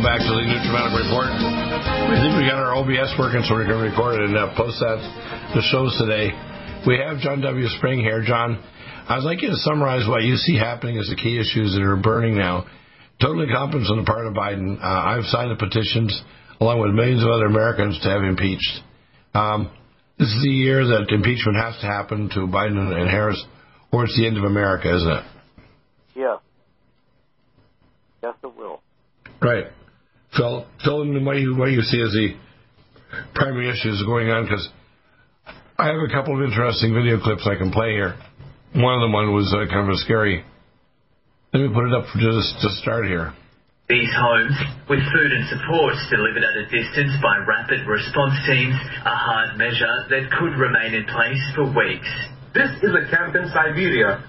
Welcome back to the NutriMedical Report. We think we got our OBS working so we can record it and uh, post that the shows today. We have John W. Spring here. John, I'd like you to summarize what you see happening as the key issues that are burning now. Total incompetence on the part of Biden. Uh, I've signed the petitions along with millions of other Americans to have impeached. Um, this is the year that impeachment has to happen to Biden and Harris, or it's the end of America, isn't it? Yeah. Yes, it will. Right. Phil, fill in what you, what you see as the primary issues going on, because I have a couple of interesting video clips I can play here. One of them one was uh, kind of a scary. Let me put it up for just to start here. These homes, with food and supports delivered at a distance by rapid response teams, a hard measure that could remain in place for weeks. This is a camp in Siberia.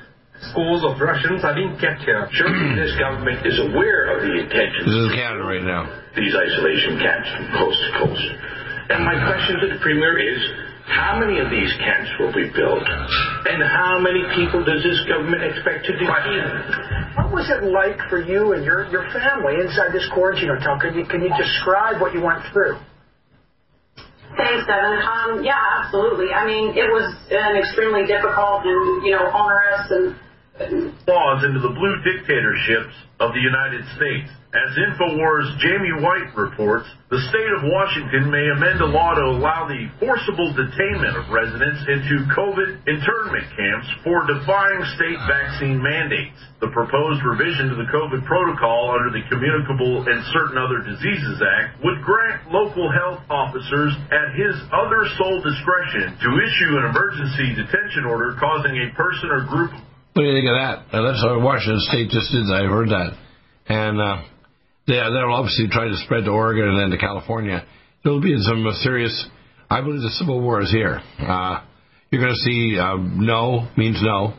Schools of Russians are being kept here. Surely this government is aware of the intentions. This is Canada right now. These isolation camps from coast to coast. And my question to the Premier is, how many of these camps will be built? And how many people does this government expect to defeat? What was it like for you and your, your family inside this quarantine hotel? Can you, can you describe what you went through? Thanks, Devin. Um, yeah, absolutely. I mean, it was an extremely difficult and, you know, onerous and Laws into the blue dictatorships of the United States. As InfoWars' Jamie White reports, the state of Washington may amend a law to allow the forcible detainment of residents into COVID internment camps for defying state vaccine mandates. The proposed revision to the COVID protocol under the Communicable and Certain Other Diseases Act would grant local health officers at his other sole discretion to issue an emergency detention order causing a person or group what do you think of that? Uh, that's how Washington State just did. I heard that. And uh, they, they'll obviously try to spread to Oregon and then to California. There'll be some serious, I believe the Civil War is here. Uh, you're going to see uh, no means no.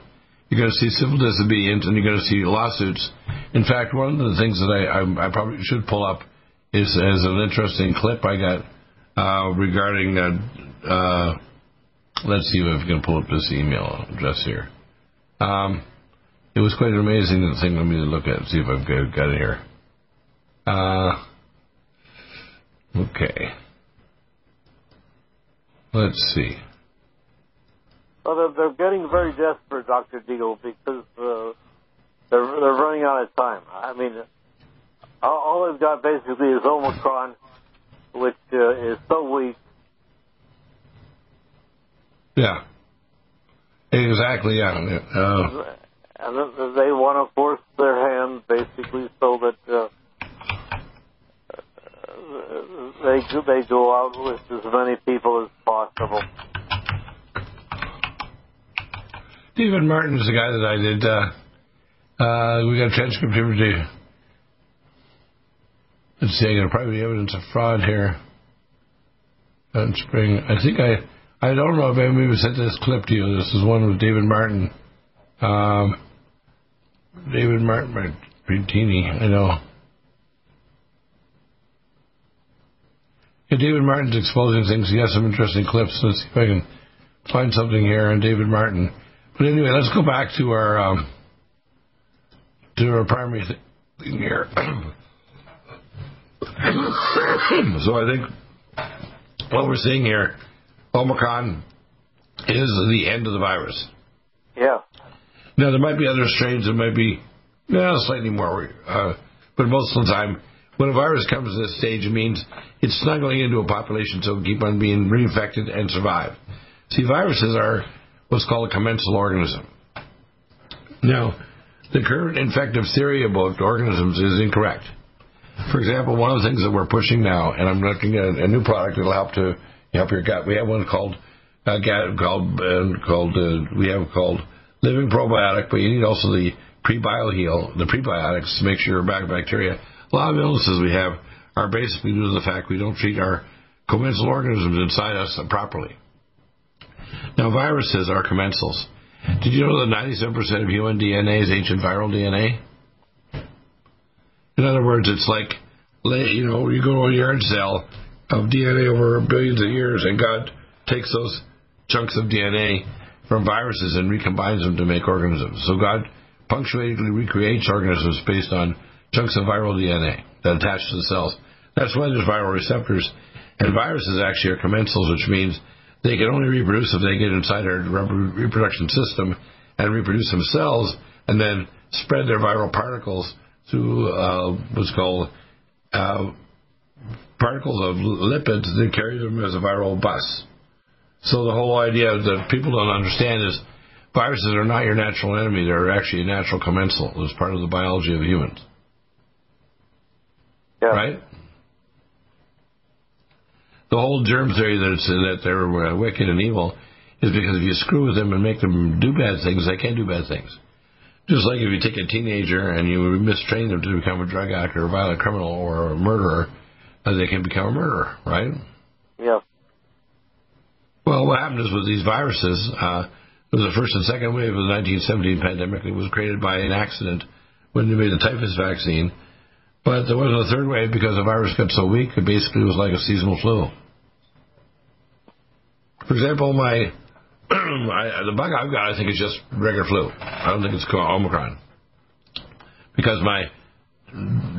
You're going to see civil disobedience and you're going to see lawsuits. In fact, one of the things that I, I, I probably should pull up is, is an interesting clip I got uh, regarding, uh, uh, let's see if I can pull up this email address here. Um, it was quite an amazing thing for me to look at. See if I've got, got it here. Uh, okay. Let's see. Well, they're, they're getting very desperate, Dr. Deagle, because uh, they're, they're running out of time. I mean, all, all they've got basically is Omicron, which uh, is so weak. Yeah. Exactly, yeah. Uh, and they want to force their hand, basically, so that uh, they they go out with as many people as possible. David Martin is the guy that I did. Uh, uh, we got a transcript here today. Let's see, I got private evidence of fraud here. And spring. I think I I don't know if anybody sent this clip to you. This is one with David Martin. Um, David Martin Martini, I know. Yeah, David Martin's exposing things. He has some interesting clips. Let's see if I can find something here on David Martin. But anyway, let's go back to our um, to our primary thing here. so I think what we're seeing here Omicron is the end of the virus. Yeah. Now there might be other strains that might be yeah, slightly more, uh, but most of the time, when a virus comes to this stage, it means it's snuggling into a population so it can keep on being reinfected and survive. See, viruses are what's called a commensal organism. Now, the current infective theory about organisms is incorrect. For example, one of the things that we're pushing now, and I'm looking at a new product that will help to help your gut. We have one called uh, called uh, called uh, we have called Living Probiotic, but you need also the prebioheal, the prebiotics to make sure your bacteria. A lot of illnesses we have are basically due to the fact we don't treat our commensal organisms inside us properly. Now, viruses are commensals. Did you know that 97% of human DNA is ancient viral DNA? In other words, it's like, you know, you go to a yard sale of DNA over billions of years, and God takes those chunks of DNA from viruses and recombines them to make organisms. So God punctuatedly recreates organisms based on chunks of viral DNA that attach to the cells. That's why there's viral receptors. And viruses actually are commensals, which means they can only reproduce if they get inside our reproduction system and reproduce themselves and then spread their viral particles through uh, what's called uh, particles of lipids that carry them as a viral bus. So the whole idea that people don't understand is viruses are not your natural enemy. They're actually a natural commensal. It's part of the biology of humans. Yeah. Right? The whole germ theory that, it's, that they're wicked and evil is because if you screw with them and make them do bad things, they can do bad things. Just like if you take a teenager and you mistrain them to become a drug addict or a violent criminal or a murderer, they can become a murderer, right? Yeah. Well, what happened is with these viruses, uh, it was the first and second wave of the 1917 pandemic. It was created by an accident when they made the typhus vaccine. But there wasn't a third wave because the virus got so weak, it basically was like a seasonal flu. For example, my I, the bug I've got, I think, is just regular flu. I don't think it's called Omicron. Because my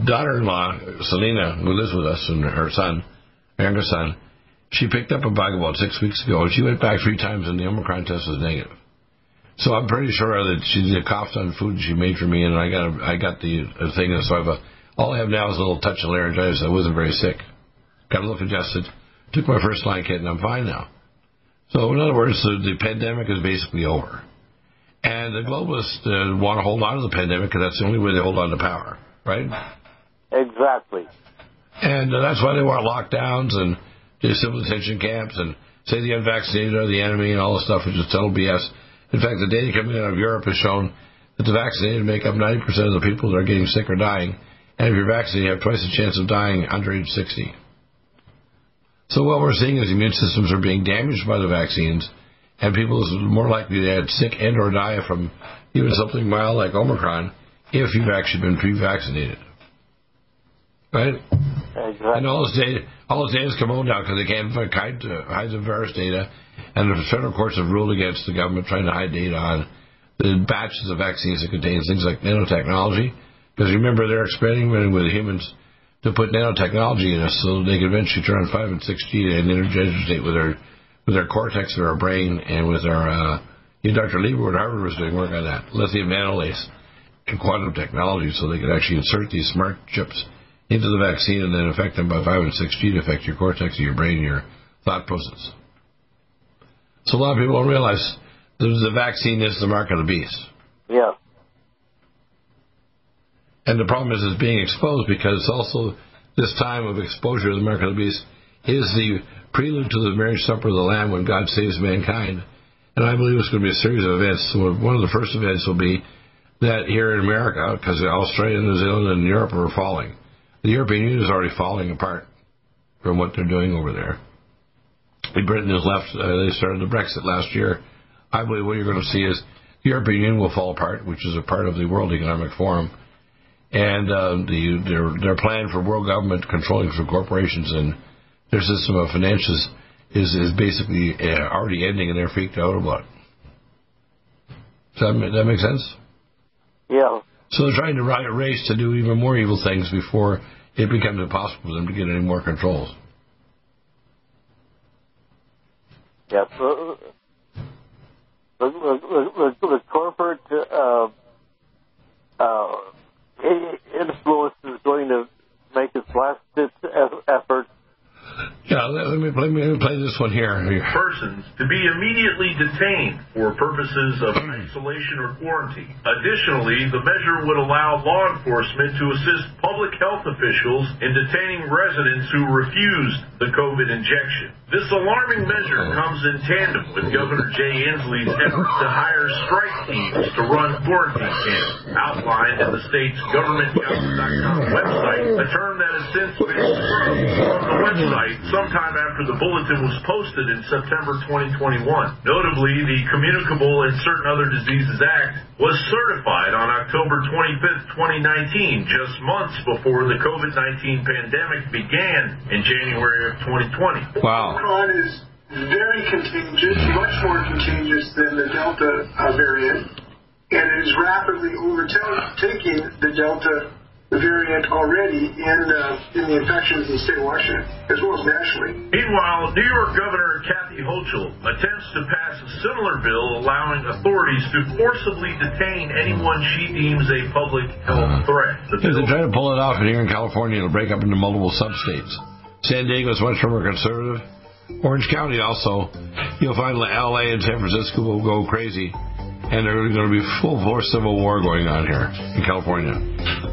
daughter-in-law, Selena, who lives with us, and her son, younger son, she picked up a bug about six weeks ago, and she went back three times, and the Omicron test was negative. So I'm pretty sure that she coughed on food she made for me, and I got a, I got the thing, and so I've a, all I have now is a little touch of laryngitis. I wasn't very sick. Got a little congested. Took my first line kit, and I'm fine now. So, in other words, the, the pandemic is basically over. And the globalists uh, want to hold on to the pandemic because that's the only way they hold on to power, right? Exactly. And uh, that's why they want lockdowns and civil detention camps and say the unvaccinated are the enemy and all this stuff, which is total BS. In fact, the data coming out of Europe has shown that the vaccinated make up 90% of the people that are getting sick or dying. And if you're vaccinated, you have twice the chance of dying under age 60. So what we're seeing is immune systems are being damaged by the vaccines, and people are more likely to get sick and or die from even something mild like Omicron if you've actually been pre-vaccinated. Right? Exactly. And all this data, all this data's come out now because they can't hide, hide the virus data, and the federal courts have ruled against the government trying to hide data on the batches of vaccines that contain things like nanotechnology. Because remember, they're experimenting with humans to put nanotechnology in us so they can eventually turn on 5 and 6G and interdigitate with our with our cortex of our brain and with our uh, you know, Dr. Lieberwood at Harvard was doing work on that lithium nanolace and quantum technology so they could actually insert these smart chips into the vaccine and then affect them by 5 and 6G to affect your cortex of your brain your thought process. So a lot of people don't realize that the vaccine is the mark of the beast. Yeah. And the problem is it's being exposed because it's also this time of exposure to the mark of the beast is the prelude to the marriage supper of the Lamb when God saves mankind. And I believe it's going to be a series of events. One of the first events will be that here in America, because Australia, New Zealand, and Europe are falling. The European Union is already falling apart from what they're doing over there. Britain has left. Uh, they started the Brexit last year. I believe what you're going to see is the European Union will fall apart, which is a part of the World Economic Forum and uh, the, their their plan for world government controlling for corporations and their system of finances is is basically uh, already ending, and they're freaked out about it. Does that, that make sense? Yeah. So they're trying to ride a race to do even more evil things before it becomes impossible for them to get any more controls. Yeah. So, the, the, the, the corporate uh, uh, influence is going to make its last ditch effort Yeah, let, let, me, let, me, let me play this one here. Persons to be immediately detained for purposes of isolation or quarantine. Additionally, the measure would allow law enforcement to assist public health officials in detaining residents who refused the COVID injection. This alarming measure comes in tandem with Governor Jay Inslee's effort to hire strike teams to run quarantine camps, outlined in the state's governmentcouncil.com website, a term that has since been scrubbed from the website sometime after the bulletin was posted in September 2021. Notably, the Communicable and Certain Other Diseases Act was certified on October 25, 2019, just months before the COVID-19 pandemic began in January of 2020. Wow. Omicron is very contagious, much more contagious than the Delta uh, variant, and it is rapidly overtaking the Delta variant already in, uh, in the infections in the state of Washington, as well as nationally. Meanwhile, New York Governor Kathy Hochul attempts to pass a similar bill allowing authorities to forcibly detain anyone she deems a public health threat. The As they bill try to pull it off, and here in California, it'll break up into multiple sub-states. San Diego is much more conservative. Orange County also. You'll find LA and San Francisco will go crazy, and there's going to be full force civil war going on here in California.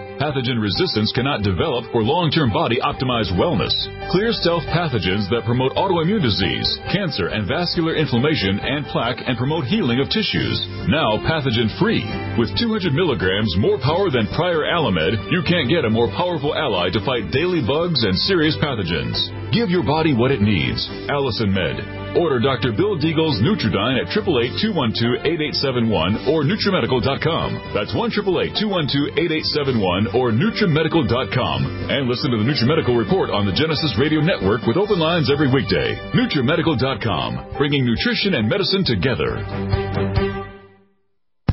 Pathogen resistance cannot develop for long-term body optimized wellness. Clear stealth pathogens that promote autoimmune disease, cancer and vascular inflammation and plaque and promote healing of tissues. Now pathogen free. With 200 milligrams more power than prior Alamed, you can't get a more powerful ally to fight daily bugs and serious pathogens. Give your body what it needs. Allison Med. Order Dr. Bill Deagle's Nutriodine at 888-212-8871 or NutriMedical.com. That's 1-888-212-8871 or NutriMedical.com. And listen to the NutriMedical Report on the Genesis Radio Network with open lines every weekday. NutriMedical.com, bringing nutrition and medicine together.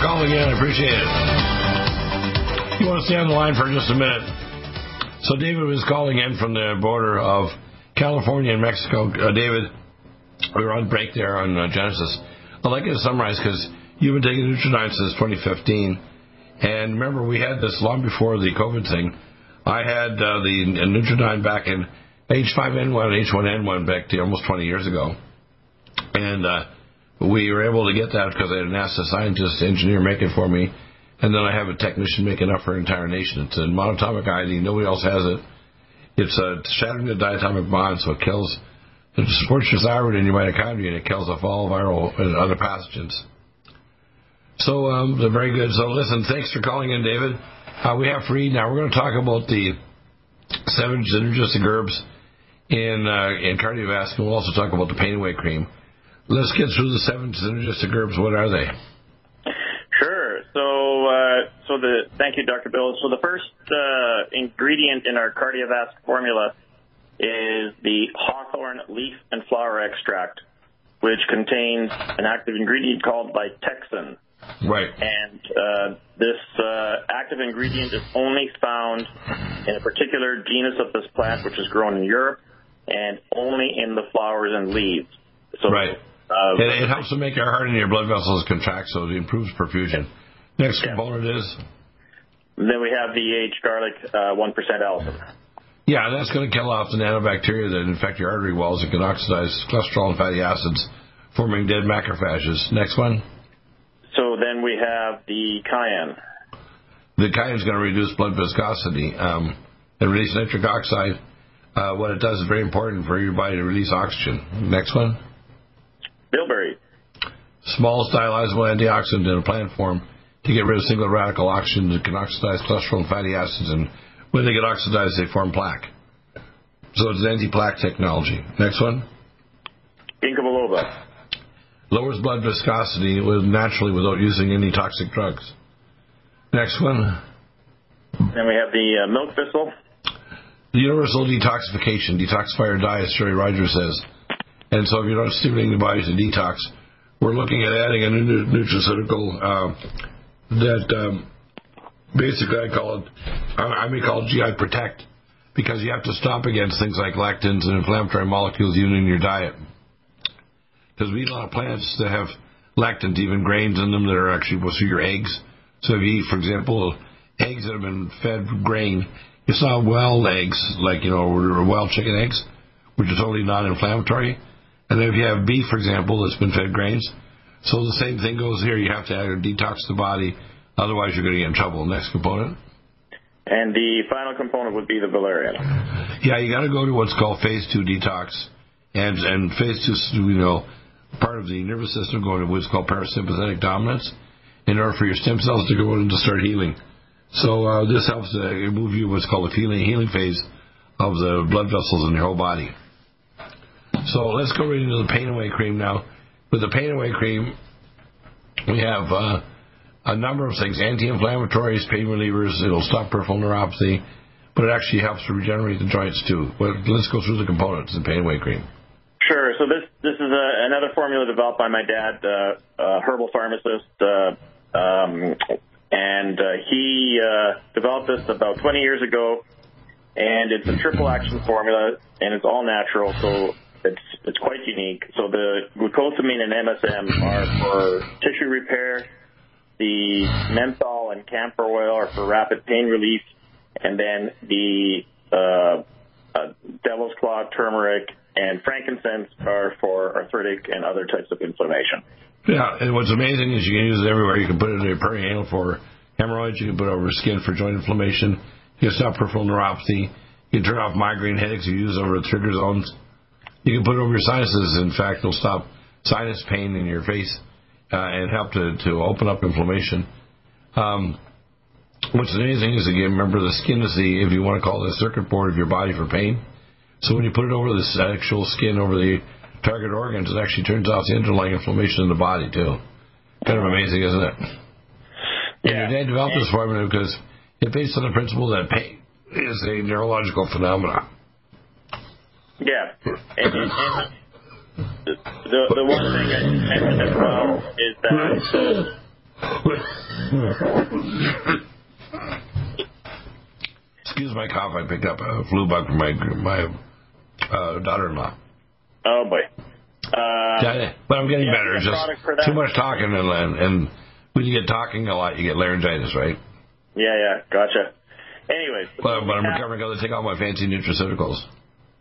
for calling in. I appreciate it. You want to stay on the line for just a minute? So David was calling in from the border of California and Mexico. Uh, David, we were on break there on uh, Genesis. I'd like you to summarize because you've been taking Nutriodine since 2015. And remember, we had this long before the COVID thing. I had uh, the Nutriodine back in H5N1, H1N1 back to almost 20 years ago. And uh, we were able to get that because I had a NASA scientist, engineer make it for me. And then I have a technician making it up for an entire nation. It's a monatomic iodine. Nobody else has it. It's uh, shattering the diatomic bond, so it kills, it supports your thyroid and your mitochondria, and it kills off all viral and other pathogens. So um, they're very good. So listen, thanks for calling in, David. Uh, we have free now. We're going to talk about the seven synergistic herbs in uh, in cardiovascular. We'll also talk about the pain away cream. Let's get through the seven synergistic herbs. What are they? Sure. So, uh, so the thank you, Dr. Bill. So the first uh, ingredient in our cardiovascular formula is the hawthorn leaf and flower extract, which contains an active ingredient called vitexin. Right. And uh, this uh, active ingredient is only found in a particular genus of this plant, which is grown in Europe, and only in the flowers and leaves. So, right. Uh, it, it, helps to make your heart and your blood vessels contract, so it improves perfusion. Next component is. Then we have the aged garlic, uh, one percent alpha. Yeah, that's going to kill off the nanobacteria that infect your artery walls and can oxidize cholesterol and fatty acids, forming dead macrophages. Next one. So then we have the cayenne. The cayenne is going to reduce blood viscosity um, and release nitric oxide. Uh, what it does is very important for your body to release oxygen. Next one. Bilberry. Small stylizable antioxidant in a plant form to get rid of single radical oxygen that can oxidize cholesterol and fatty acids, and when they get oxidized, they form plaque. So it's anti-plaque technology. Next one. Biloba. Lowers blood viscosity naturally without using any toxic drugs. Next one. Then we have the uh, milk thistle. The universal detoxification, detoxify or die, as Sherry Rogers says. And so if you're not stimulating the body to detox, we're looking at adding a new nutraceutical uh, that um, basically I call it, I may call it GI Protect, because you have to stop against things like lectins and inflammatory molecules even in your diet. Because we eat a lot of plants that have lectins, even grains in them that are actually what's your eggs. So if you eat, for example, eggs that have been fed grain, it's not well eggs, like, you know, well chicken eggs, which are totally non-inflammatory. And then if you have beef, for example, that's been fed grains, so the same thing goes here. You have to either detox the body, otherwise you're going to get in trouble. Next component. And the final component would be the valerian. Yeah, you got to go to what's called phase two detox, and and phase two, you know, part of the nervous system going to what's called parasympathetic dominance, in order for your stem cells to go in and to start healing. So uh, this helps to move you what's called a healing healing phase of the blood vessels in your whole body. So let's go right into the pain away cream now. With the pain away cream, we have uh, a number of things: anti-inflammatories, pain relievers. It'll stop peripheral neuropathy, but it actually helps to regenerate the joints too. Let's go through the components of the pain away cream. Sure. So this this is a, another formula developed by my dad, uh, uh, herbal pharmacist, uh, um, and uh, he uh, developed this about 20 years ago. And it's a triple action formula, and it's all natural. So it's it's quite unique. So the glucosamine and MSM are for tissue repair. The menthol and camphor oil are for rapid pain relief, and then the uh, uh, devil's claw, turmeric, and frankincense are for arthritic and other types of inflammation. Yeah, and what's amazing is you can use it everywhere. You can put it in your perianal for hemorrhoids. You can put it over skin for joint inflammation. You can stop peripheral neuropathy. You can turn off migraine headaches. You use it over the trigger zones. You can put it over your sinuses. In fact, it'll stop sinus pain in your face uh, and help to, to open up inflammation. Um, what's amazing is again, remember the skin is the, if you want to call it, the circuit board of your body for pain. So when you put it over the actual skin, over the target organs, it actually turns off the underlying inflammation in the body too. Kind of amazing, isn't it? Yeah. And they developed this formula because it's based on the principle that pain is a neurological phenomenon. Yeah. And, and, and the, the one thing I mentioned as well is that. Excuse my cough. I picked up a flu bug from my my uh, daughter-in-law. Oh boy. Uh, yeah, but I'm getting yeah, better. It's just too much talking, and, and when you get talking a lot, you get laryngitis, right? Yeah, yeah, gotcha. Anyways, but, but I'm recovering because I take all my fancy nutraceuticals.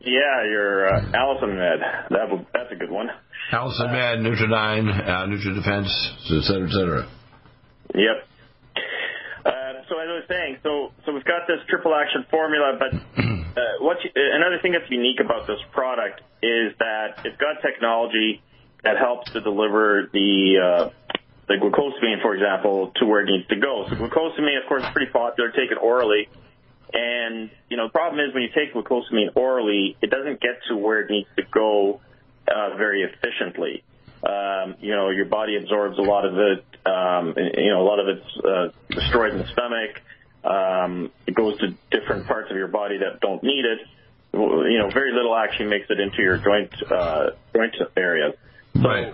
Yeah, your uh, Allison Med. That will, that's a good one. Allison Med, Nutriodine, uh, NutriDefense, et cetera, et cetera. Yep. Uh, so as I was saying, so so we've got this triple action formula, but uh, what you, another thing that's unique about this product is that it's got technology that helps to deliver the uh, the glucosamine, for example, to where it needs to go. So glucosamine, of course, is pretty popular. taken orally. And, you know, the problem is when you take glucosamine orally, it doesn't get to where it needs to go uh, very efficiently. Um, you know, your body absorbs a lot of it. Um, you know, a lot of it's uh, destroyed in the stomach. Um, it goes to different parts of your body that don't need it. You know, very little actually makes it into your joint uh, joint areas. So, right.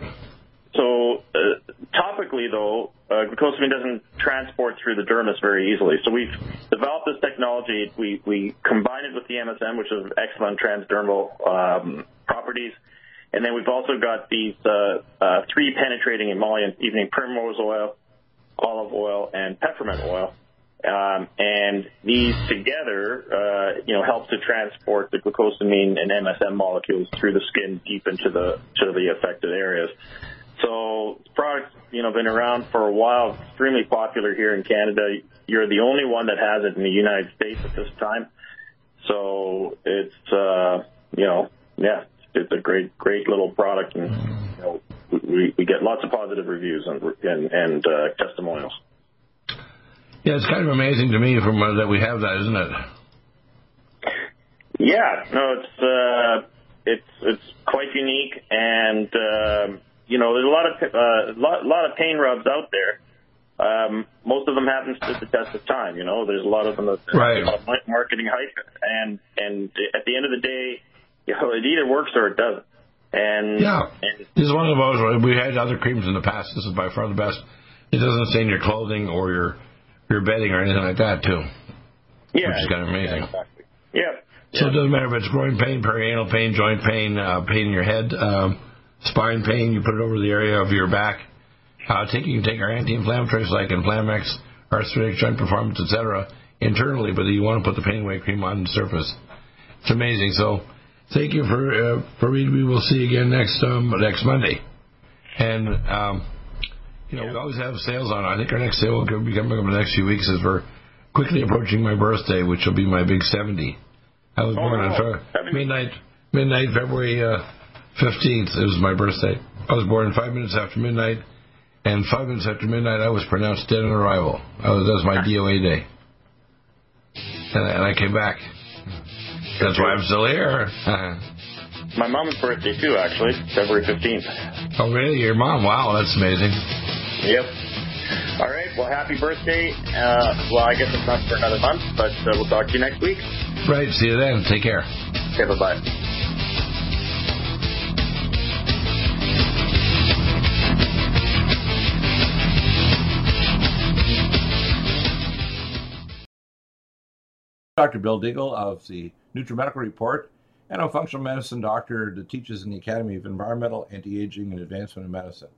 So uh, topically, though, uh, glucosamine doesn't transport through the dermis very easily. So we've developed this technology. We we combine it with the MSM, which is excellent transdermal um, properties, and then we've also got these uh, uh, three penetrating emollients: evening primrose oil, olive oil, and peppermint oil. Um, and these together, uh, you know, help to transport the glucosamine and MSM molecules through the skin deep into the to the affected areas. So the product's, you know, been around for a while, extremely popular here in Canada. You're the only one that has it in the United States at this time. So it's, uh, you know, yeah, it's a great, great little product and, you know, we, we get lots of positive reviews and, and, and uh, testimonials. Yeah, it's kind of amazing to me from uh, that we have that, isn't it? Yeah, no, it's uh, it's it's quite unique, and um, you know, there's a lot of uh, lot, lot of pain rubs out there. Um, most of them haven't stood the test of time. You know, there's a lot of them that right. a lot of marketing hype, and and at the end of the day, you know, it either works or it doesn't. And yeah, and, this is one of those. We had other creams in the past. This is by far the best. It doesn't stain your clothing or your your bedding or anything like that, too. Yeah, which is kind of amazing. Yeah, exactly. yeah. So it doesn't matter if it's groin pain, perianal pain, joint pain, uh, pain in your head. Um, spine pain, you put it over the area of your back. Uh, take, you can take our anti-inflammatories like Inflamex, arthritic joint performance, etc. internally, but you want to put the pain away cream on the surface. It's amazing. So thank you for uh, for reading. We will see you again next um, next Monday. And um, you know we always have sales on. I think our next sale will be coming up in the next few weeks as we're quickly approaching my birthday, which will be my big 70. I was oh, born on fe- midnight midnight February. Uh, 15th, it was my birthday. I was born five minutes after midnight, and five minutes after midnight, I was pronounced dead on arrival. I was, that was my DOA day. And, and I came back. That's why I'm still here. My mom's birthday, too, actually, February 15th. Oh, really? Your mom? Wow, that's amazing. Yep. All right. Well, happy birthday. Uh, well, I guess it's not for another month, but uh, we'll talk to you next week. Right. See you then. Take care. Okay, bye-bye. Dr. Bill Deagle of the NutriMedical Report, and a functional medicine doctor that teaches in the Academy of Environmental, Anti-Aging, and Advancement in Medicine.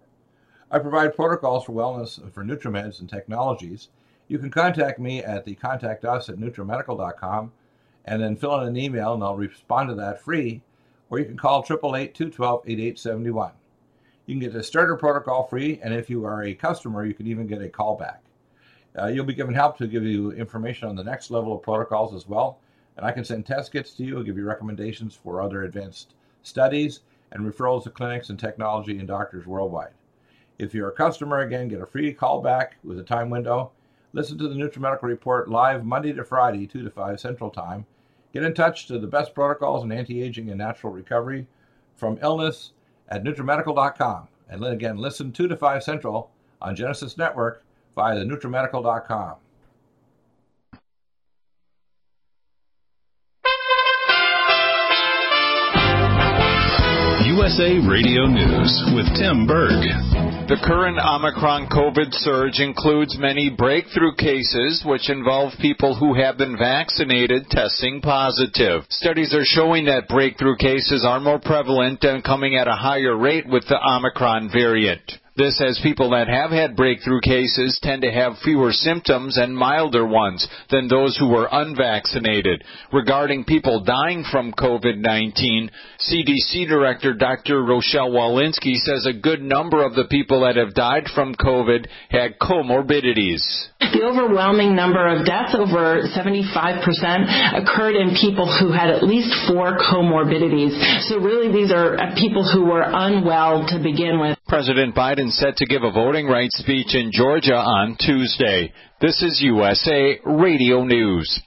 I provide protocols for wellness for NutriMeds and technologies. You can contact me at the contact us at NutriMedical.com and then fill in an email and I'll respond to that free, or you can call 888-212-8871. You can get the starter protocol free, and if you are a customer, you can even get a callback. Uh, you'll be given help to give you information on the next level of protocols as well. And I can send test kits to you, and give you recommendations for other advanced studies, and referrals to clinics and technology and doctors worldwide. If you're a customer, again, get a free callback with a time window. Listen to the NutriMedical Report live Monday to Friday, 2 to 5 Central Time. Get in touch to the best protocols in anti-aging and natural recovery from illness at NutriMedical.com. And then again, listen 2 to 5 Central on Genesis Network via the NutriMedical.com. USA Radio News with Tim Berg. The current Omicron COVID surge includes many breakthrough cases, which involve people who have been vaccinated testing positive. Studies are showing that breakthrough cases are more prevalent and coming at a higher rate with the Omicron variant. This as people that have had breakthrough cases tend to have fewer symptoms and milder ones than those who were unvaccinated. Regarding people dying from COVID-19, CDC Director Dr. Rochelle Walensky says a good number of the people that have died from COVID had comorbidities. The overwhelming number of deaths, over 75%, occurred in people who had at least four comorbidities. So really these are people who were unwell to begin with. President Biden set to give a voting rights speech in Georgia on Tuesday. This is USA Radio News.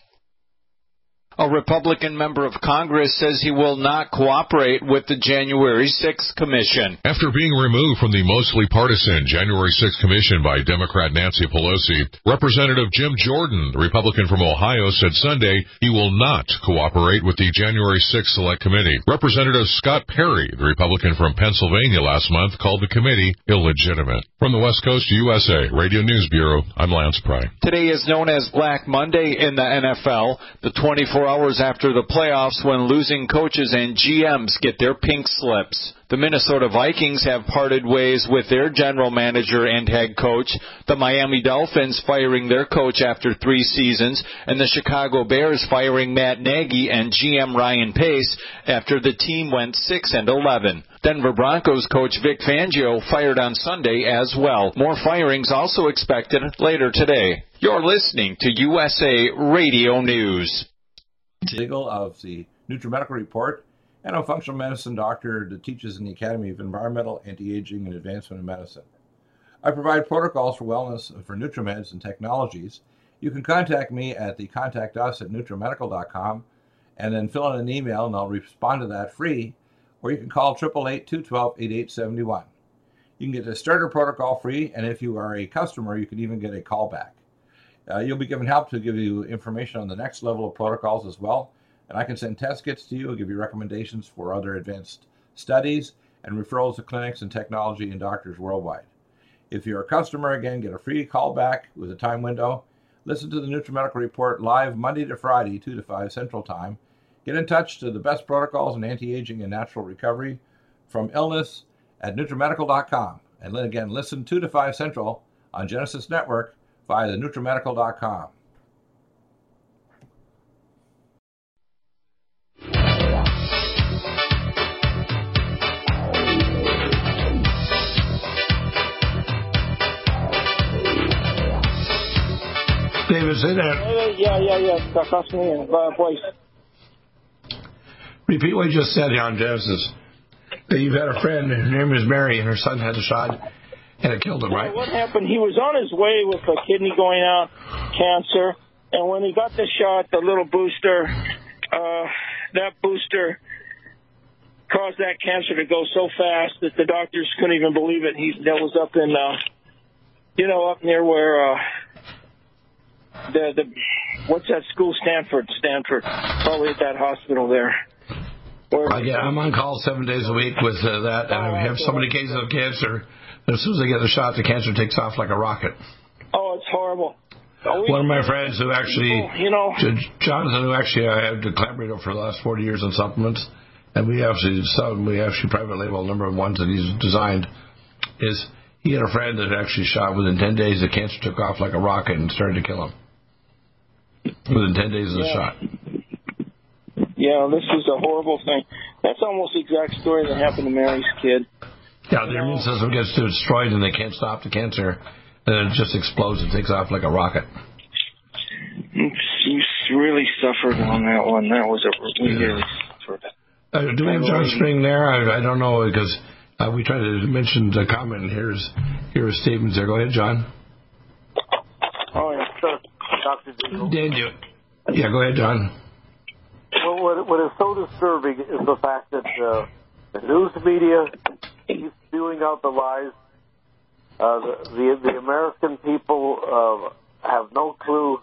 A Republican member of Congress says he will not cooperate with the January 6th Commission. After being removed from the mostly partisan January 6th Commission by Democrat Nancy Pelosi, Representative Jim Jordan, the Republican from Ohio, said Sunday he will not cooperate with the January 6th Select Committee. Representative Scott Perry, the Republican from Pennsylvania last month, called the committee illegitimate. From the West Coast USA Radio News Bureau, I'm Lance Pry. Today is known as Black Monday in the NFL. The 24 hours after the playoffs when losing coaches and GMs get their pink slips. The Minnesota Vikings have parted ways with their general manager and head coach, the Miami Dolphins firing their coach after three seasons, and the Chicago Bears firing Matt Nagy and GM Ryan Pace after the team went 6 and 11. Denver Broncos coach Vic Fangio fired on Sunday as well. More firings also expected later today. You're listening to USA Radio News. Deagle of the NutriMedical Report and a functional medicine doctor that teaches in the Academy of Environmental, Anti-Aging, and Advancement in Medicine. I provide protocols for wellness for NutriMeds and technologies. You can contact me at the contact us at NutriMedical.com and then fill in an email and I'll respond to that free, or you can call 888-212-8871. You can get the starter protocol free, and if you are a customer, you can even get a callback. Uh, you'll be given help to give you information on the next level of protocols as well. And I can send test kits to you, and give you recommendations for other advanced studies, and referrals to clinics and technology and doctors worldwide. If you're a customer, again, get a free callback with a time window. Listen to the NutriMedical Report live Monday to Friday, 2 to 5 Central Time. Get in touch to the best protocols in anti-aging and natural recovery from illness at NutriMedical.com. And then again, listen 2 to 5 Central on Genesis Network via the NutriMedical.com. David, say that. Yeah, yeah, yeah. That's me and voice. Repeat what you just said here on Genesis. That you've had a friend, her name is Mary, and her son had a shot, and it killed him, right? What happened? He was on his way with a kidney going out, cancer, and when he got the shot, the little booster, uh, that booster caused that cancer to go so fast that the doctors couldn't even believe it. He that was up in, uh, you know, up near where. Uh, the the what's that school? Stanford, Stanford. Probably at that hospital there. Where, I get, I'm on call seven days a week with uh, that, and I have so many cases of cancer. As soon as they get the shot, the cancer takes off like a rocket. Oh, it's horrible. One of my friends who actually, you know, Jonathan, who actually I have collaborated for the last 40 years on supplements, and we actually some we actually private label a number of ones that he's designed. Is he had a friend that actually shot within 10 days, the cancer took off like a rocket and started to kill him within 10 days of the Yeah. shot. Yeah, this is a horrible thing. That's almost the exact story that happened to Mary's kid. Yeah, their immune system gets destroyed and they can't stop the cancer, and it just explodes and takes off like a rocket. You really suffered on that one. That was a we really suffered. Uh, do we have John Spring there? I, I don't know because uh, we tried to mention the comment. and Here's here are statements there. Go ahead, John. Oh, yeah, sure. Dr. Deagle. Dan, you. Yeah, go ahead, John. Well, what, what is so disturbing is the fact that uh, the news media keeps spewing out the lies. Uh, the, the the American people uh, have no clue,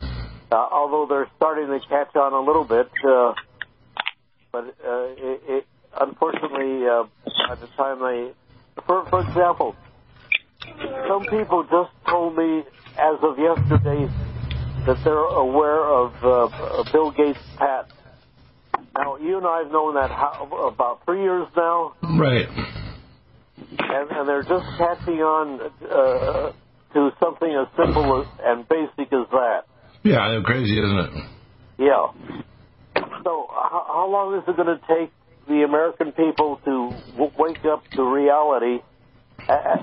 uh, although they're starting to catch on a little bit. Uh, but uh, it, it, unfortunately, uh, by the time they, for for example, some people just told me as of yesterday that they're aware of uh, Bill Gates' patent. Now, you and I have known that how, about three years now. Right. And, and they're just catching on uh, to something as simple as, and basic as that. Yeah, crazy, isn't it? Yeah. So, how, how long is it going to take the American people to w- wake up to reality as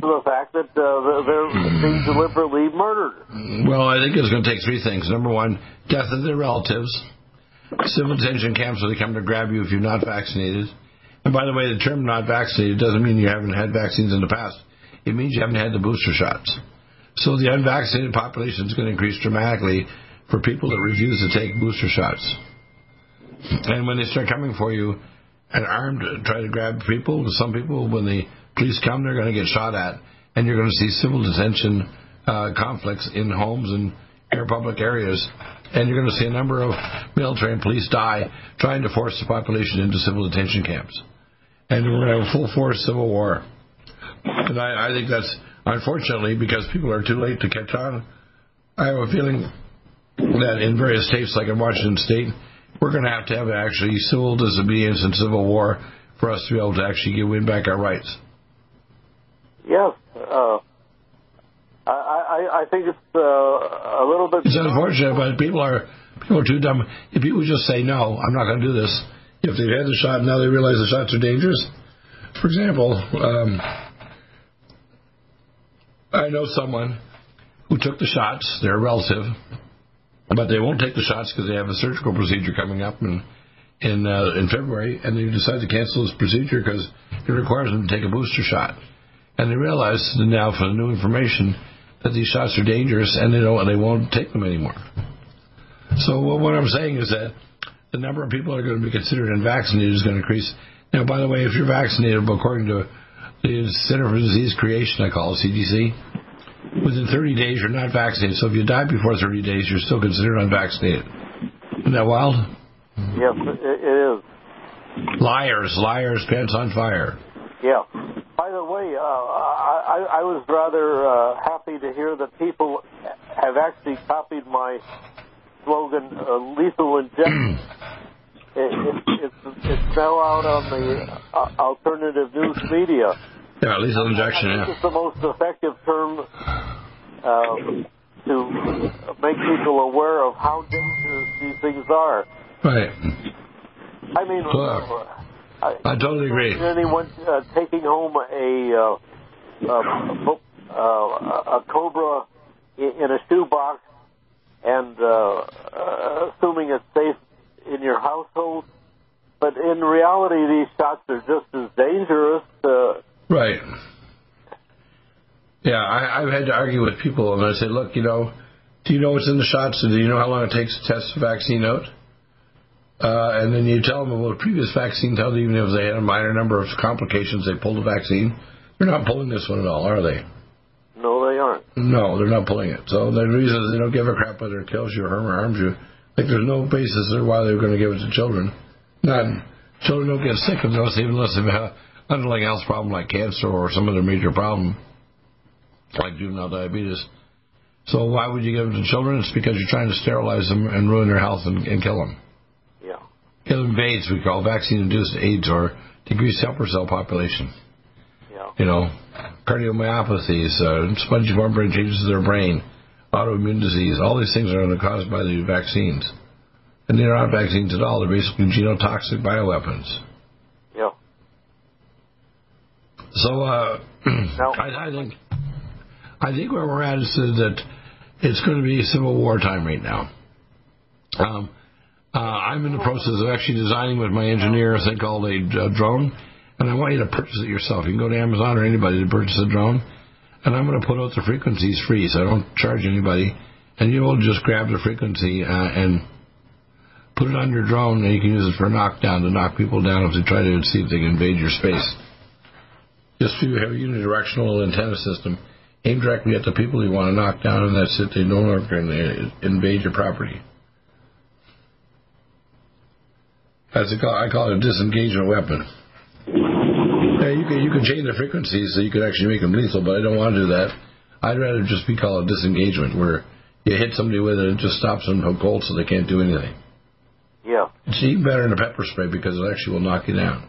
to the fact that uh, they're being deliberately murdered? Well, I think it's going to take three things. Number one, death of their relatives. Civil detention camps where they come to grab you if you're not vaccinated. And by the way, the term not vaccinated doesn't mean you haven't had vaccines in the past. It means you haven't had the booster shots. So the unvaccinated population is going to increase dramatically for people that refuse to take booster shots. And when they start coming for you and armed, try to grab people, some people, when the police come, they're going to get shot at. And you're going to see civil detention uh, conflicts in homes and air public areas. And you're going to see a number of military and police die trying to force the population into civil detention camps. And we're going to have a full force civil war. And I, I think that's unfortunately because people are too late to catch on. I have a feeling that in various states, like in Washington State, we're going to have to have actually civil disobedience and civil war for us to be able to actually win back our rights. Yes. Uh, I, I, think it's uh, a little bit. It's unfortunate, but people are people are too dumb. If people just say no, I'm not going to do this. If they've had the shot now they realize the shots are dangerous. For example, um, I know someone who took the shots. They're a relative, but they won't take the shots because they have a surgical procedure coming up in in uh, in February, and they decide to cancel this procedure because it requires them to take a booster shot. And they realize now, from the new information, that these shots are dangerous, and they don't they won't take them anymore. So what I'm saying is that the number of people that are going to be considered unvaccinated is going to increase. Now, by the way, if you're vaccinated, according to the Center for Disease Creation, I call it CDC, within 30 days you're not vaccinated. So if you die before 30 days, you're still considered unvaccinated. Isn't that wild? Yes, it is. Liars, liars, pants on fire. Yeah. By the way, uh, I, I was rather uh, happy to hear that people have actually copied my slogan, uh, "Lethal Injection." it, it, it's, it's now out on the uh, alternative news media. Yeah, lethal injection. I think Yeah. it's the most effective term uh, to make people aware of how dangerous these things are. Right. I mean, Well, I, totally agree. Is anyone uh, taking home a uh, uh, a cobra in, a shoebox and uh, uh, assuming it's safe in your household, but in reality, these shots are just as dangerous. Uh, Right. Yeah, I, I've had to argue with people, and I say, look, you know, do you know what's in the shots, and do you know how long it takes to test a vaccine out? Uh, and then you tell them well, the previous vaccine tells you even if they had a minor number of complications, they pulled the vaccine. They're not pulling this one at all, are they? no, they aren't. No, they're not pulling it. So the reason is they don't give a crap whether it kills you or harms you. Like there's no basis there why they're going to give it to children. None. Children don't get sick unless even unless they have an underlying health problem like cancer or some other major problem, like juvenile diabetes. So why would you give them to children? It's because you're trying to sterilize them and ruin their health and, and kill them. Yeah. Kill them with AIDS, we call vaccine-induced AIDS or decreased helper cell population. Yeah. You know, cardiomyopathies, uh, spongiform brain changes to their brain, autoimmune disease. All these things are caused by the vaccines. And they're not vaccines at all. They're basically genotoxic bioweapons. Yeah. So uh, I, I think I think where we're at is that it's going to be civil war time right now. Um, uh, I'm in the process of actually designing with my engineer a thing called a uh, drone, and I want you to purchase it yourself. You can go to Amazon or anybody to purchase a drone, and I'm going to put out the frequencies free, so I don't charge anybody, and you will just grab the frequency uh, and put it on your drone, and you can use it for knockdown to knock people down if they try to see if they can invade your space. Just so you have a unidirectional antenna system aimed directly at the people you want to knock down, and that's it. They no longer can uh, invade your property. I call it a disengagement weapon. Yeah, you can you can change the frequencies so you can actually make them lethal, but I don't want to do that. I'd rather just be called a disengagement where you hit somebody with it and it just stops them cold so they can't do anything. Yeah. It's even better than a pepper spray because it actually will knock you down.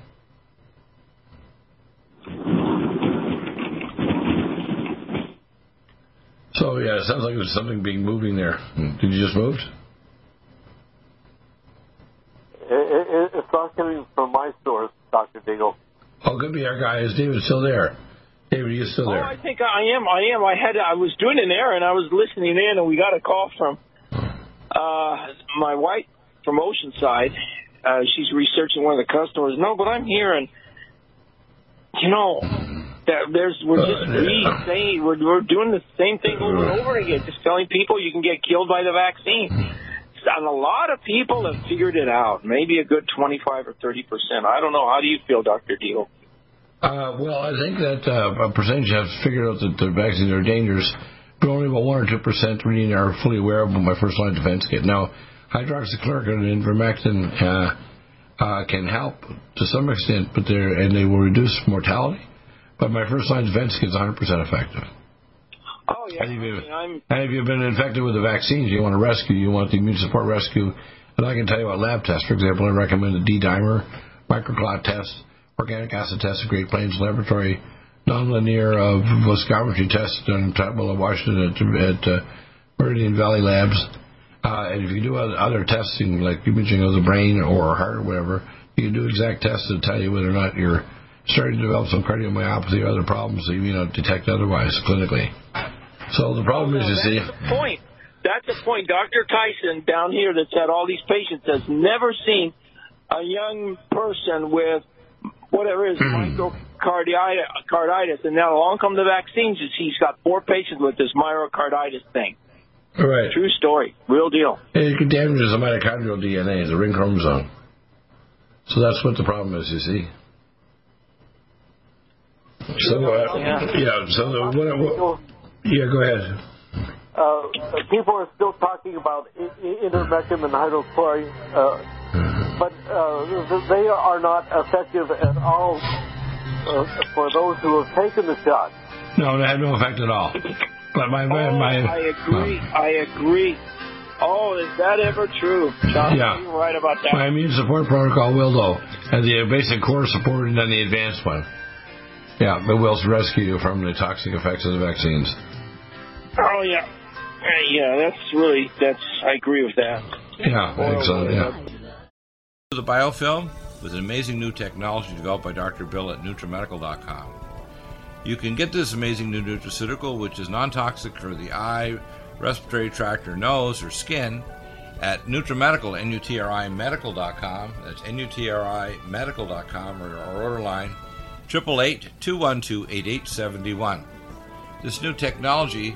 So yeah, it sounds like there's something being moving there. Did you just move? It, it's not coming from my source, Dr. Deagle. Oh, could be our guy. Is David still there? David, are you still Oh, there? I think I am. I am. I had. I was doing an errand. and I was listening in, and we got a call from uh, my wife from Oceanside. Uh, she's researching one of the customers. No, but I'm here, and you know, that there's we're just re saying we're we're doing the same thing over and over again, just telling people you can get killed by the vaccine. And a lot of people have figured it out. Maybe a good 25 or 30 percent. I don't know. How do you feel, Doctor Deagle? Uh, well, I think that uh, a percentage have figured out that the vaccines are dangerous, but only about one or two percent really are fully aware of by first line defense kit. Now, hydroxychloroquine and ivermectin uh, uh, can help to some extent, but they're and they will reduce mortality. But my first line defense kit is 100 percent effective. Oh yeah. And if, you, I mean, and if you've been infected with the vaccines, you want to rescue, you want the immune support rescue. And I can tell you about lab tests. For example, I recommend a D-dimer, microclot test, organic acid test of Great Plains Laboratory, nonlinear uh, viscometry test done in Tukwila, Washington at, at uh, Meridian Valley Labs. Uh, and if you do other, other testing, like imaging of the brain or heart or whatever, you can do exact tests to tell you whether or not you're starting to develop some cardiomyopathy or other problems that you may not detect otherwise clinically. So the problem is, you see, That's the point. That's the point. Dr. Tyson down here that's had all these patients has never seen a young person with whatever is myocarditis, carditis, and now along come the vaccines. and He's got four patients with this myocarditis thing. right. True story, real deal. It can damage the mitochondrial DNA, the ring chromosome. So that's what the problem is, you see. So, uh, yeah, so the, what, what, yeah, go ahead. Uh, people are still talking about i- i- and hydrochloride, uh, but uh, they are not effective at all uh, for those who have taken the shot. No, they have no effect at all. But my, my, Oh, my I agree. I agree. Oh, is that ever true? John, Yeah. you're right about that. my immune support protocol will, though, and the basic core support and then the advanced one. Yeah, it will rescue you from the toxic effects of the vaccines. Oh yeah, yeah. That's really that's. I agree with that. Yeah, excellent. Yeah. The biofilm with an amazing new technology developed by Dr. Bill at NutriMedical.com. You can get this amazing new nutraceutical, which is non-toxic for the eye, respiratory tract, or nose, or skin, at NutriMedical, N-U-T-R-I Medical.com. That's N-U-T-R-I Medical.com, or our order line, 888-212-8871. This new technology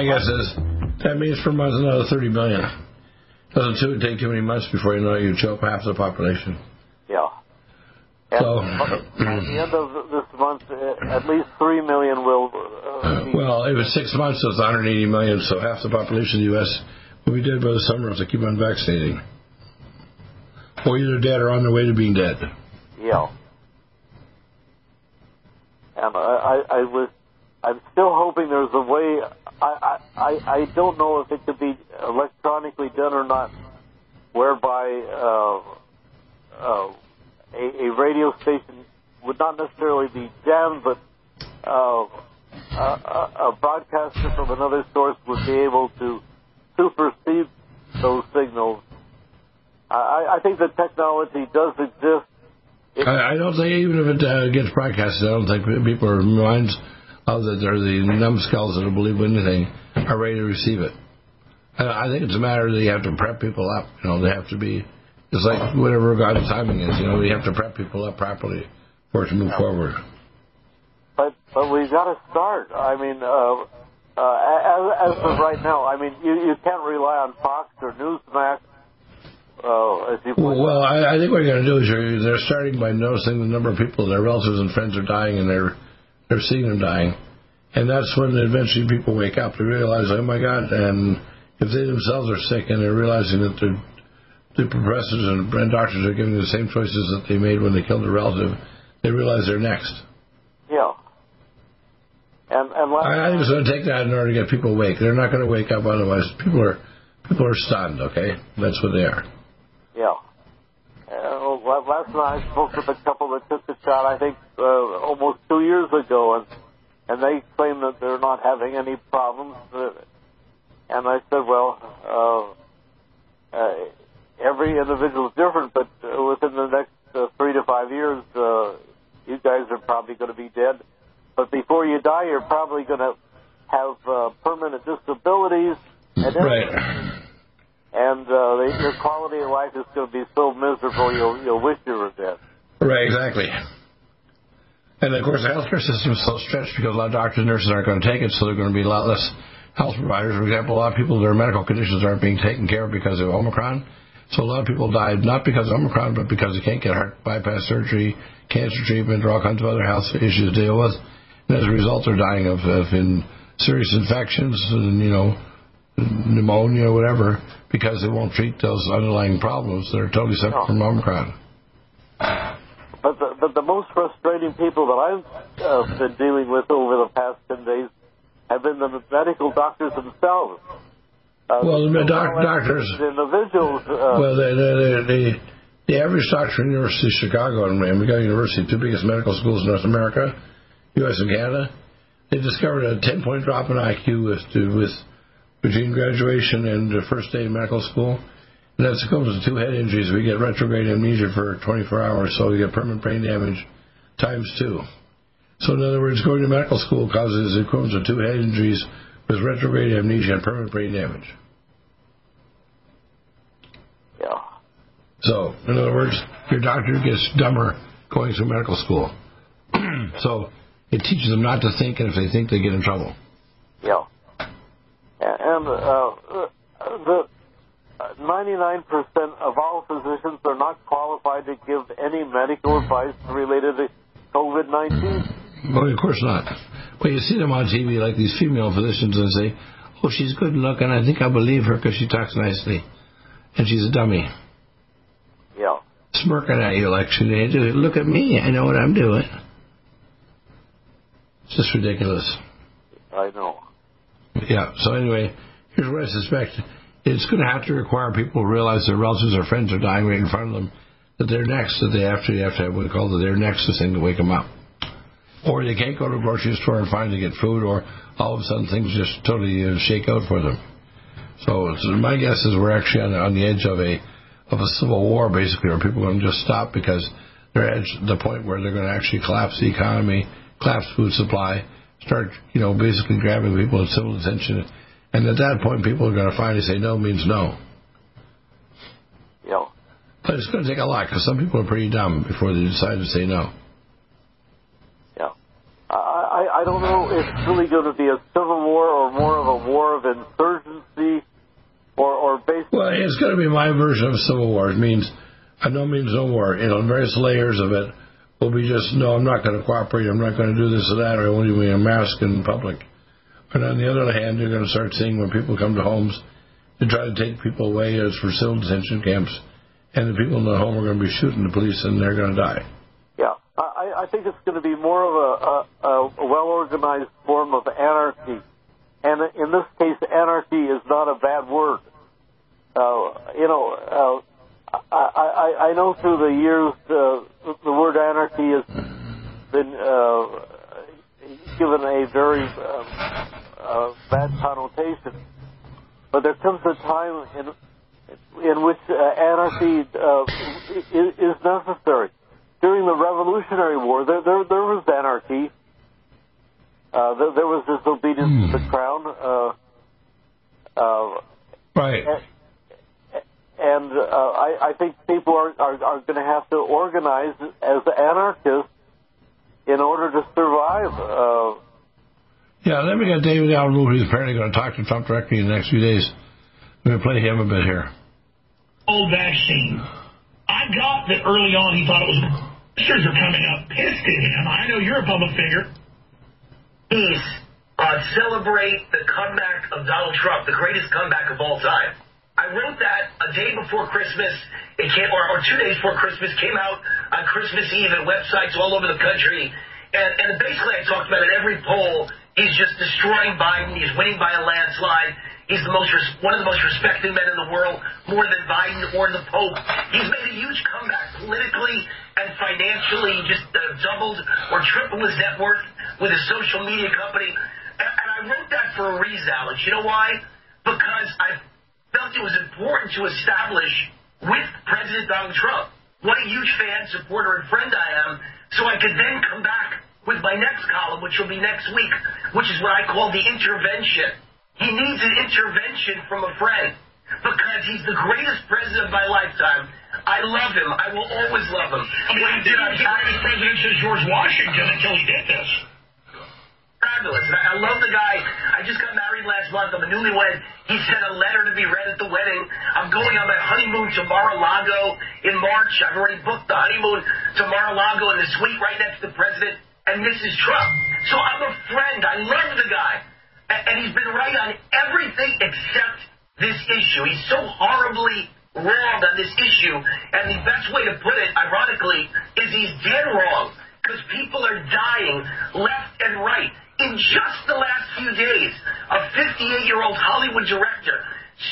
my guess is that means per month another 30 million. Doesn't too, take too many months before you know you choke half the population. Yeah. so, at the end of this month, uh, at least three million will. Uh, well, it was six months, so it's 180 million. So half the population of the U.S. will be dead by the summer if they keep on vaccinating, or either dead or on their way to being dead. Yeah. And I, I, I was I'm still hoping there's a way. I, I I don't know if it could be electronically done or not, whereby uh, uh, a, a radio station would not necessarily be jammed, but uh, a, a broadcaster from another source would be able to supersede those signals. I, I think the technology does exist. I, I don't think even if it uh, gets broadcasted, I don't think people are minds other than the numbskulls that will believe anything, are ready to receive it. I think it's a matter that you have to prep people up. You know, they have to be. It's like whatever God's timing is. You know, you have to prep people up properly for it to move forward. But but we've got to start. I mean, uh, uh, as, as of right now, I mean, you you can't rely on Fox or Newsmax. Uh, as you well, I, I think what you're going to do is you're, they're starting by noticing the number of people, their relatives and friends are dying, and they're they're seeing them dying. And that's when eventually people wake up. They realize, oh my God, and if they themselves are sick and they're realizing that the professors and, and doctors are giving the same choices that they made when they killed a relative, they realize they're next. Yeah. And, and I, I think it's going to take that in order to get people awake. They're not going to wake up otherwise. People are people are stunned. Okay, that's what they are. Yeah. Uh, last night I spoke with a couple that took the shot. I think uh, almost two years ago, and and they claim that they're not having any problems. Uh, and I said, well, uh, uh, every individual is different, but uh, within the next uh, three to five years, uh, you guys are probably going to be dead. But before you die, you're probably going to have uh, permanent disabilities. And right and uh, your quality of life is going to be so miserable you'll you'll wish you were dead. Right, exactly. And of course, the healthcare system is so stretched because a lot of doctors and nurses aren't going to take it, so there are going to be a lot less health providers. For example, a lot of people their medical conditions aren't being taken care of because of Omicron. So a lot of people died not because of Omicron, but because they can't get heart bypass surgery, cancer treatment, or all kinds of other health issues to deal with. And as a result, they're dying of, of in serious infections and you know pneumonia or whatever because they won't treat those underlying problems that are totally separate no. from Omicron. But the, but the most frustrating people that I've uh, been dealing with over the past 10 days have been the medical doctors themselves. Uh, well, the doc- doctors. The individuals. Uh, well, the, the, the, the, average doctor in the University of Chicago and McGill University, two biggest medical schools in North America, U.S. and Canada, they discovered a 10 point drop in IQ with, with between graduation and the first day of medical school. And that's equivalent to two head injuries. We get retrograde amnesia for 24 hours, so we get permanent brain damage times two. So in other words, going to medical school causes the equivalent of two head injuries with retrograde amnesia and permanent brain damage. Yeah. So, in other words, your doctor gets dumber going through medical school. so, it teaches them not to think, and if they think, they get in trouble. Yeah. And uh, the 99% of all physicians are not qualified to give any medical advice related to COVID-19. Well, of course not. But you see them on TV, like these female physicians, and say, "Oh, she's good looking. I think I believe her because she talks nicely, and she's a dummy." Yeah. Smirking at you like she look at me. I know what I'm doing. It's just ridiculous. I know. Yeah. So anyway, here's what I suspect: it's going to have to require people to realize their relatives or friends are dying right in front of them, that they're next, that they actually have to have what we call the they're next thing to wake them up. Or they can't go to a grocery store and to get food, or all of a sudden things just totally uh, shake out for them. So, so my guess is we're actually on, on the edge of a of a civil war, basically, where people are going to just stop because they're at the point where they're going to actually collapse the economy, collapse food supply, start, you know, basically grabbing people in civil detention. And at that point, people are going to finally say no means no. Yeah. But it's going to take a lot because some people are pretty dumb before they decide to say no. Yeah. I, I don't know if it's really going to be a civil war or more of a war of insurgency or, or basically. Well, it's going to be my version of civil war. It means a no means no war. You know, various layers of it will be just, no, I'm not going to cooperate. I'm not going to do this or that, or I won't even wear a mask in public. But on the other hand, you're going to start seeing when people come to homes to try to take people away as for civil detention camps, and the people in the home are going to be shooting the police and they're going to die. Yeah, I, I think it's going to be more of a, a, a well organized form of anarchy. And in this case, anarchy is not a bad word. Uh, you know, uh, I, I, I know through the years uh, the word anarchy has been uh, given a very uh, uh, bad connotation. But there comes a time in in which uh, anarchy uh, is, is necessary. During the Revolutionary War, there there, there was anarchy. Uh, there, there was disobedience to the crown. Uh, uh, right. And, and uh, I, I think people are, are, are going to have to organize as anarchists in order to survive. Uh, yeah, let me get David Allen who's apparently going to talk to Trump directly in the next few days. We're going to play him a bit here. Old vaccine. I got that early on he thought it was. Boosters are coming up pissed at him. I know you're a public figure. Peace. Uh, celebrate the comeback of Donald Trump, the greatest comeback of all time. I wrote that a day before Christmas. It came, or, or two days before Christmas, came out on Christmas Eve at websites all over the country. And, and basically, I talked about it every poll. He's just destroying Biden. He's winning by a landslide. He's the most one of the most respected men in the world, more than Biden or the Pope. He's made a huge comeback politically and financially. He just uh, doubled or tripled his net worth with his social media company. And, and I wrote that for a reason, Alex. You know why? Because I felt it was important to establish with President Donald Trump what a huge fan, supporter, and friend I am, so I could then come back with my next column, which will be next week, which is what I call the intervention. He needs an intervention from a friend because he's the greatest president of my lifetime. I love him. I will always love him. I mean, I did the greatest president since George Washington until he did this. Fabulous. And I love the guy. I just got married last month. I'm a newlywed. He sent a letter to be read at the wedding. I'm going on my honeymoon to Mar-a-Lago in March. I've already booked the honeymoon to Mar-a-Lago in the suite right next to the president and Mrs. Trump. So I'm a friend. I love the guy. And he's been right on everything except this issue. He's so horribly wrong on this issue. And the best way to put it, ironically, is he's dead wrong. Because people are dying left and right. In just the last few days, a 58 year old Hollywood director,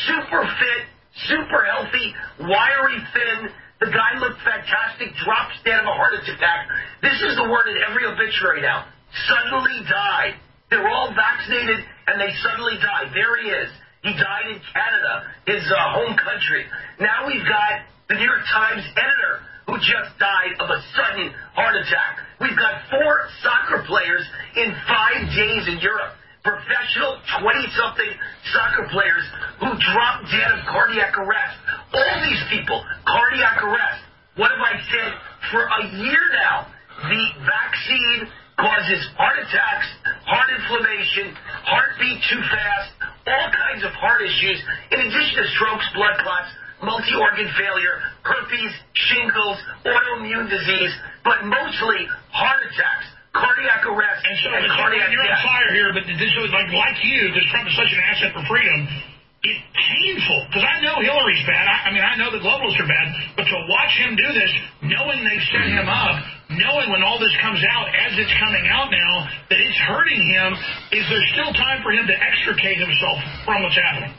super fit, super healthy, wiry, thin, the guy looked fantastic, drops dead of a heart attack. This is the word in every obituary now. Suddenly died. They're all vaccinated and they suddenly die. There he is. He died in Canada, his uh, home country. Now we've got the New York Times editor who just died of a sudden heart attack. We've got four soccer players in five days in Europe. Professional 20-something soccer players who dropped dead of cardiac arrest. All these people, cardiac arrest. What have I said for a year now? The vaccine causes heart attacks, heart inflammation, heartbeat too fast, all kinds of heart issues, in addition to strokes, blood clots, multi-organ failure, herpes, shingles, autoimmune disease, but mostly heart attacks, cardiac arrest, And so and cardiac you're on fire here, but this is like like you, because Trump is such an asset for freedom. It's painful because I know Hillary's bad. I, I mean, I know the globalists are bad, but to watch him do this, knowing they set him up, knowing when all this comes out, as it's coming out now, that it's hurting him, is there still time for him to extricate himself from what's happening?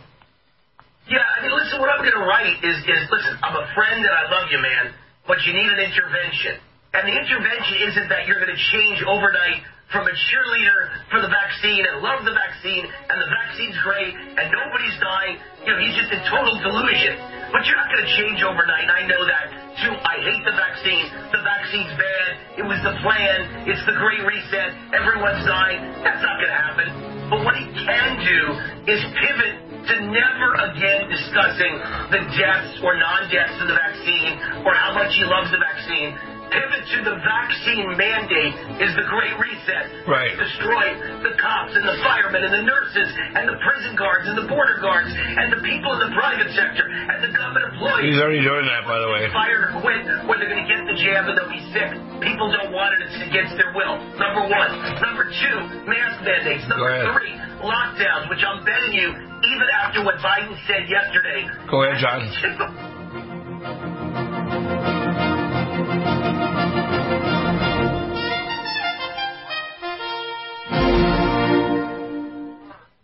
Yeah, I mean, listen, what I'm going to write is, is, listen, I'm a friend and I love you, man, but you need an intervention. And the intervention isn't that you're going to change overnight from a cheerleader for the vaccine and love the vaccine and the vaccine's great and nobody's dying. You know, he's just in total delusion. But you're not going to change overnight. I know that. Too, I hate the vaccine. The vaccine's bad. It was the plan. It's the great reset. Everyone's dying. That's not going to happen. But what he can do is pivot to never again discussing the deaths or non-deaths of the vaccine or how much he loves the vaccine. Pivot to the vaccine mandate is the great reset. Right. Destroy the cops and the firemen and the nurses and the prison guards and the border guards and the people in the private sector and the government employees. He's already doing that, by the way. Fired or quit, or they're going to get the jab and they'll be sick. People don't want it; it's against their will. Number one. Number two, mask mandates. Number three, lockdowns, which I'm betting you, even after what Biden said yesterday, Go ahead, John.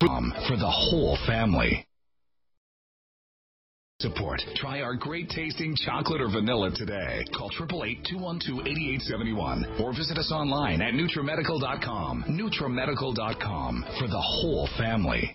For the whole family. Support. Try our great tasting chocolate or vanilla today. Call 888-212-8871 or visit us online at NutriMedical.com. NutriMedical.com for the whole family.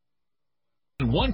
One